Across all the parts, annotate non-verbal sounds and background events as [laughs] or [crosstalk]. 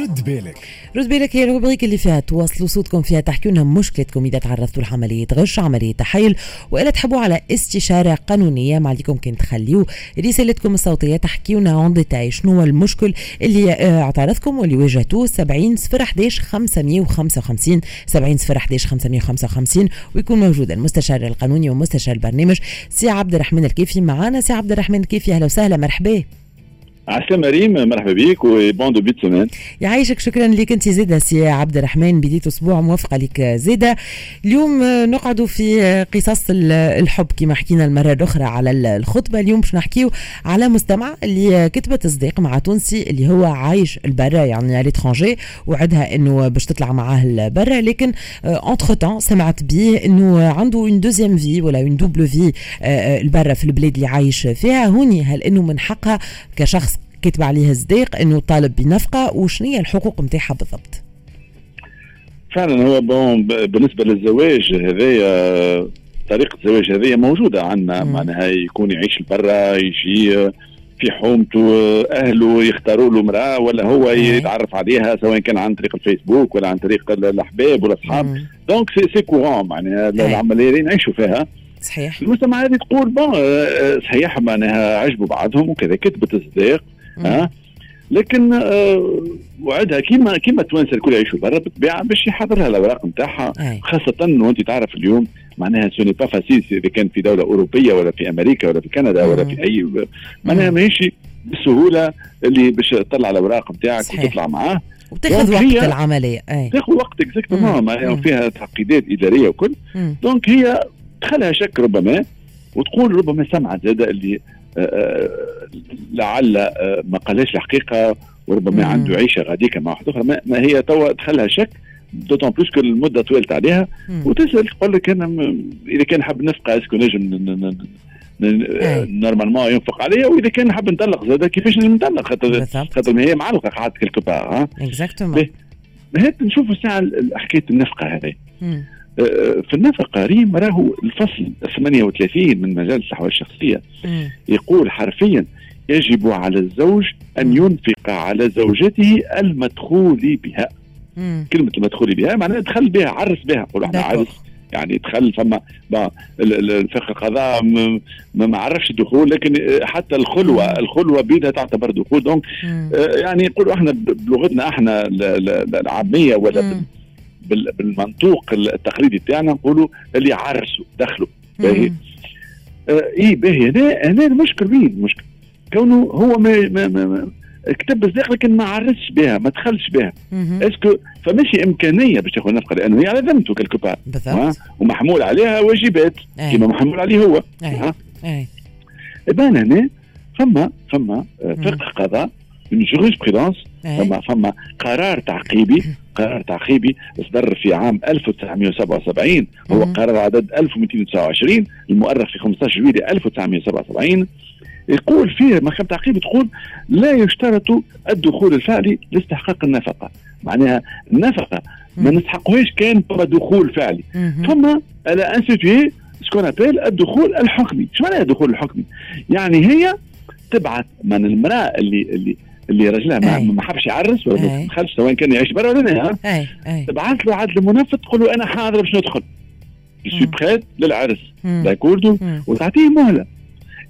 رد بالك. رد بالك هي ال rubrique اللي فيها تواصلوا صوتكم فيها تحكوا لنا مشكلتكم إذا تعرضتوا لعملية غش عملية تحايل وإلا تحبوا على استشارة قانونية ما عليكم كان تخليوا رسالتكم الصوتية تحكيوا لنا عن ديتاي شنو هو المشكل اللي آه، اعترضكم واللي واجهتوه؟ 70 0 11 555 70 0 11 555 ويكون موجود المستشار القانوني ومستشار البرنامج سي عبد الرحمن الكيفي معنا سي عبد الرحمن الكيفي أهلا وسهلا مرحبا. عسلامة ريم مرحبا بك و bon début de semaine يعيشك شكرا لك أنت زيدا سي عبد الرحمن بديت أسبوع موافقة لك زيدا. اليوم نقعد في قصص الحب كما حكينا المرة الأخرى على الخطبة. اليوم باش نحكيو على مستمع اللي كتبت الصداق مع تونسي اللي هو عايش البرا يعني l'étranger وعدها إنه باش تطلع معاه البرا لكن entre-temps سمعت بيه إنه عنده une deuxième vie ولا une double vie البرا في البلاد اللي عايش فيها. هوني هل إنه من حقها كشخص كتب عليها صديق إنه طالب بنفقة وشنو هي الحقوق نتاعها بالضبط؟ فعلا هو بون بالنسبة للزواج هذايا طريقة الزواج هذه موجودة عندنا. معناها يكون يعيش برا يجي في حومته أهله يختاروا له امرأة ولا هو يتعرف عليها سواء كان عن طريق الفيسبوك ولا عن طريق الأحباب والاصحاب donc c'est c'est courant معناها العملية اللي نعيشوا فيها. صحيح. المجتمع هذه تقول bon صحيح معناها عجبوا بعضهم وكذا كتبت الصداق ها؟ لكن آه وعدها كيما كيما التوانسه الكل يعيشوا برا بالطبيعة باش يحضرها الأوراق نتاعها خاصة إنه أنت تعرف اليوم معناها ce n'est pas facile إذا كان في دولة أوروبية ولا في أمريكا ولا في كندا ولا في اي معناها ماهيش بالسهوله اللي باش تطلع الأوراق نتاعك وتطلع معاه. وتاخذ وقت العملية أي. تاخذ وقت exactement معناها فيها تعقيدات إدارية وكل. donc هي دخلها شك ربما وتقول ربما سمعت زاد اللي لعل ما قالش الحقيقة وربما عنده عيشة غاديكة مع واحدة أخرى ما هي توا دخلها شك d'autant plus que المدة طويلت عليها. وتسأل تقول لك أنا إذا كان حاب نفقة est-ce que نجم normalement ينفق عليها وإذا كان حاب نطلق زاد كيفاش نطلق؟ خاطر خاطر هي معلقة قاعد quelque part exactement نشوفوا ساعه حكاية النفقة هذه. في النفقة ريم راهو الفصل 38 من مجلة الأحوال الشخصية. يقول حرفيا يجب على الزوج أن ينفق على زوجته المدخول بها. مم. كلمة المدخول بها معناها دخل بها عرس بها. نقولوا إحنا عرس يعني دخل فما فقه القضاء ما عرفش الدخول لكن حتى الخلوة. الخلوة بيدها تعتبر دخول. donc آه، يعني يقولوا إحنا بلغتنا إحنا العامية ولا. بالمنطوق التقليدي تاعنا نقولوا اللي عرسوا دخلوا. باهي؟ آه اي باهي. هنا هنا المشكل وين المشكل كونه هو ما, ما, ما, كتب الصداق لكن ما عرسش بها ما دخلش بها. est-ce que فماشي إمكانية باش ياخذ نفقه لأنه هي على ذمته quelque part ومحمول عليها واجبات كما محمول عليه هو. ها؟ إبان هنا فما فما آه، فقه قضاء من جوريسبرودونس فما فما قرار تعقيبي [laughs] قرار تعقيبي اصدر في عام 1977 هو قرار عدد 1229 المؤرخ في 15 جويلية 1977 يقول فيه محكمة تعقيب تقول لا يشترط الدخول الفعلي لاستحقاق النفقة. معناها النفقة ما نستحقوهاش كان دخول فعلي. ثم elle a institué ce qu'on appelle الدخول الحكمي. شو معناها الدخول الحكمي؟ يعني هي تبعث من المرأة اللي اللي اللي رجلها ما, ما حبش يعرس ولا ما دخلش سواء كان يعيش برا ولا ها؟ تبعث له عدل منفذ تقول له أنا حاضر باش ندخل. c'est prêt للعرس d'accord وتعطيه مهلة.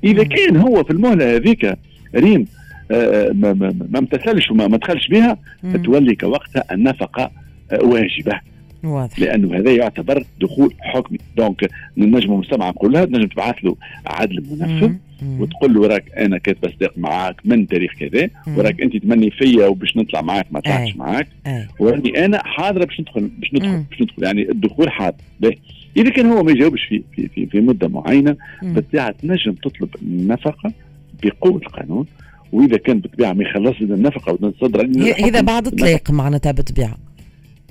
إذا كان هو في المهلة هذيك ريم آه ما, امتثلش وما ما دخلش بها تولي كوقتها النفقة آه واجبة. واضح. لأنه هذا يعتبر دخول حكمي دونك نجم المجتمع نقول لها تنجم تبعث له عدل منفذ وتقول له راك أنا كاتبه صداق معاك من تاريخ كذا وراك أنت تمني فيا وباش نطلع معاك ما طلعتش معاك. وراني أنا حاضرة باش ندخل باش ندخل باش ندخل. يعني الدخول حاضر. باهي. إذا كان هو ما يجاوبش في في في, في مدة معينة بالطبيعه تنجم تطلب النفقة بقوة القانون. وإذا كان بالطبيعه ما يخلصش النفقة وتصدر إذا بعد طلاق معناتها بالطبيعه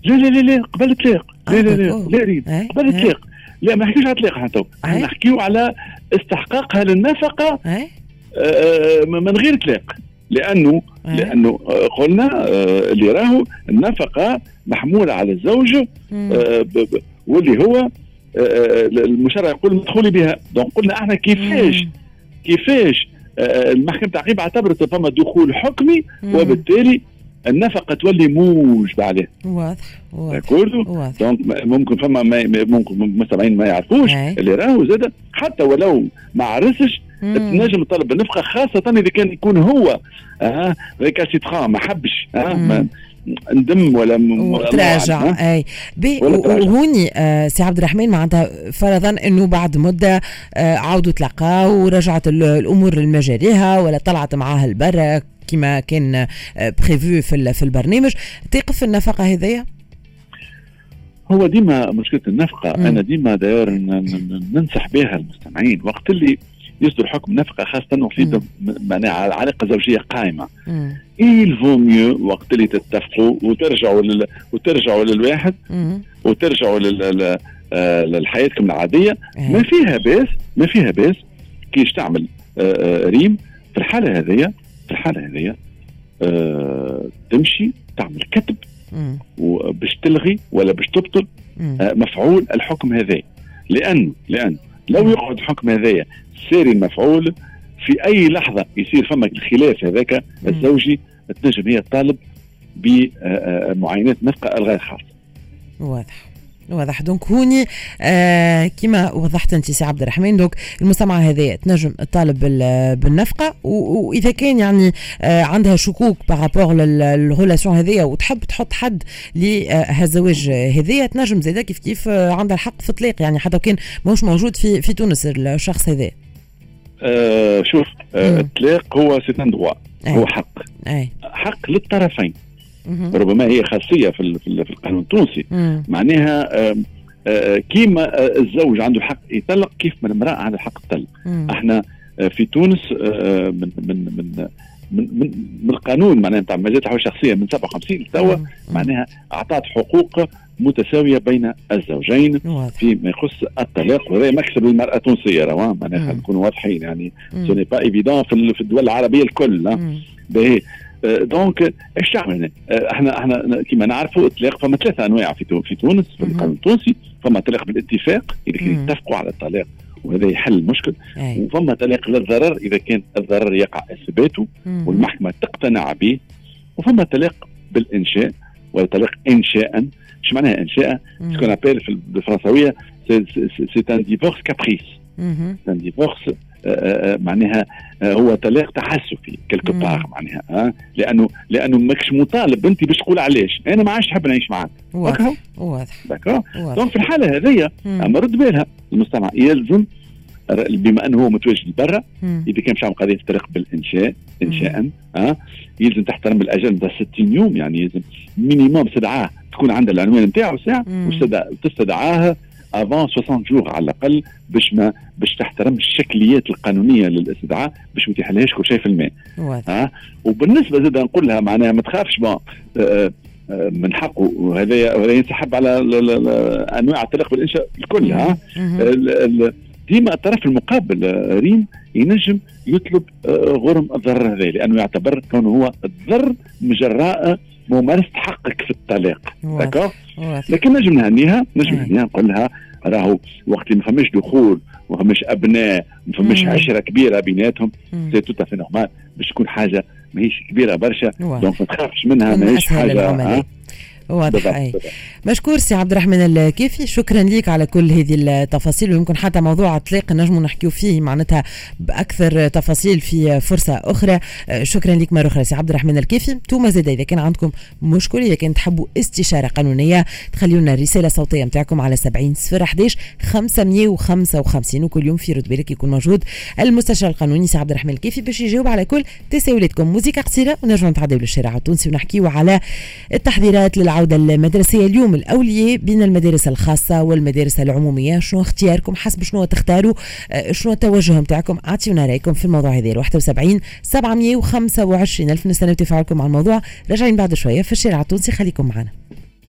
لا لا لا لا قبل الطلاق لا لا لا لا ريد قبل الطلاق لا ما نحكيوش على الطلاق حتى إحنا نحكيو على استحقاقها للنفقة آه، آه، من غير طلاق لأنه لأنه آه، قلنا اللي راهو النفقة محمولة على الزوج واللي هو المشرع يقول مدخولي بها. donc قلنا إحنا كيفاش كيفاش المحكمة التعقيب اعتبرت فما دخول حكمي وبالتالي النفقة تولي موجبه عليه واضح واضح donc ممكن فما ما ممكن المستمعين ما يعرفوش اللي راهو زاد حتى ولو ما عرسش تنجم تطلب بالنفقه خاصة إذا كان يكون هو آه récalcitrant ما حبش آه ندم ولا تراجع أي. وهوني آه سي عبد الرحمن معناتها فرضا إنه بعد مدة آه عاودوا تلاقاو ورجعت الأمور لمجاريها ولا طلعت معاه البرة كما كان prévu آه، في في البرنامج. تقف النفقة هذيا؟ هو ديما مشكلة النفقة. مم. أنا ديما داير ننصح بها المستمعين. وقت اللي يصدر حكم نفقة خاصة في معناها علاقة زوجية قائمة. il vaut mieux وقت اللي تتفقوا وترجعوا لل... وترجعوا للواحد وترجعوا لل... آه، لحياتكم العادية. ما فيها باس ما فيها بأس كيش تعمل آه، آه، ريم. في الحالة هذيا في الحالة هذيا تمشي تعمل كتب وباش تلغي ولا باش تبطل مفعول الحكم هذا لأن لأن لو يقعد الحكم هذايا ساري المفعول في أي لحظة يصير فما الخلاف هذاك الزوجي تنجم هي تطالب بمعاينات نفقة الغير خاصة. واضح. واضح donc هوني آه كما وضحت أنت سي عبد الرحمن donc المستمعة هذه تنجم تطالب بالنفقة وإذا كان يعني آه عندها شكوك par rapport لل relation هذه وتحب تحط حد لهالزواج هذايا تنجم زاده كيف كيف آه عندها الحق في الطلاق. يعني حتى كان ماهوش موجود في في تونس الشخص هذا. آه شوف آه الطلاق هو c'est هو حق. أي. حق للطرفين. ربما هي خاصية في في القانون التونسي. معناها كيما الزوج عنده الحق يطلق كيف ما المرأة عندها الحق تطلق. إحنا في تونس من من من من, من, من القانون معناها نتاع مجلة الأحوال الشخصية من 57 توا معناها اعطت حقوق متساوية بين الزوجين فيما يخص الطلاق وهذا مكسب للمرأة التونسية راه معناها نكونوا واضحين يعني ce n'est pas évident في الدول العربية الكل باهي. donc إيش تعمل؟ إحنا إحنا كما نعرفوا اطلاق فما ثلاثة أنواع في في تونس في القانون التونسي فما طلاق بالاتفاق إذا كانوا يتفقوا على الطلاق وهذا يحل المشكل وفما طلاق للضرر إذا كان الضرر يقع إثباته والمحكمة تقتنع به وفما طلاق بالإنشاء ولا طلاق انشاء إيش معناها إنشاء؟ ce qu'on appelle في الفرنسويه c'est un divorce caprice un divorce معناها آه، هو طلاق تعسفي par معناها ها لأنه لأنه ماكش مطالب. انت باش تقول علاش؟ أنا ما عادش نحب نعيش معك واضح واضح donc في الحالة هذيا أما رد بالها المستمعة يلزم بما أنه هو متواجد برا إذا كان مش تعمل قضية طلاق بالإنشاء انشاء ها يلزم تحترم الاجل نتاع 60 يوم يعني يلزم minimum استدعاه تكون عندها العنوان نتاعو ساعه وتستدعاه avant 60 jours على الأقل باش ما باش تحترم الشكليات القانونية للاستدعاء باش ما تحلهاش كل شيء في الماء. ها؟ وبالنسبة زاد نقول لها معناها ما تخافش bon آه، آه، من حقه. وهذا وهذا ينسحب على أنواع الطلاق بالانشاء الكل ها؟ ديما الطرف المقابل آه، ريم ينجم يطلب غرم الضرر هذا لأنه يعتبر كونه هو انضر من جراء ممارسة حقك في الطلاق لكن نجم نهنيها نجم نهنيها نقول لها راهو وقت ما فماش دخول ما فماش أبناء ما فماش عشرة كبيرة بيناتهم c'est tout à fait normal باش تكون حاجة ماهيش كبيرة برشا donc ما تخافش منها ماهيش حاجة واضح. أي. مشكور سي عبد الرحمن الكافي شكرا ليك على كل هذه التفاصيل ويمكن حتى موضوع الطلاق نجموا نحكيو فيه معناتها بأكثر تفاصيل في فرصة أخرى. شكرا ليك مرة أخرى سي عبد الرحمن الكافي أنتم زاد إذا كان عندكم مشكل إذا كان تحبوا استشارة قانونية تخليوا لنا الرسالة الصوتية نتاعكم على 70 صفر 11 555 وكل يوم في رد بالك يكون موجود المستشار القانوني سي عبد الرحمن الكافي باش يجاوب على كل تساؤلاتكم. موزيكا قصيرة ونرجعوا نتعداو للشارع التونسي ونحكيو على التحضيرات للعودة العودة المدرسية اليوم الأولية بين المدارس الخاصة والمدارس العمومية. شنو اختياركم؟ حسب شنو تختاروا؟ آه، شنو التوجه نتاعكم أعطيونا رأيكم في الموضوع هذا. 71 725 ألف نستنى تفاعلكم على الموضوع. راجعين بعد شوية في الشارع التونسي. خليكم معنا.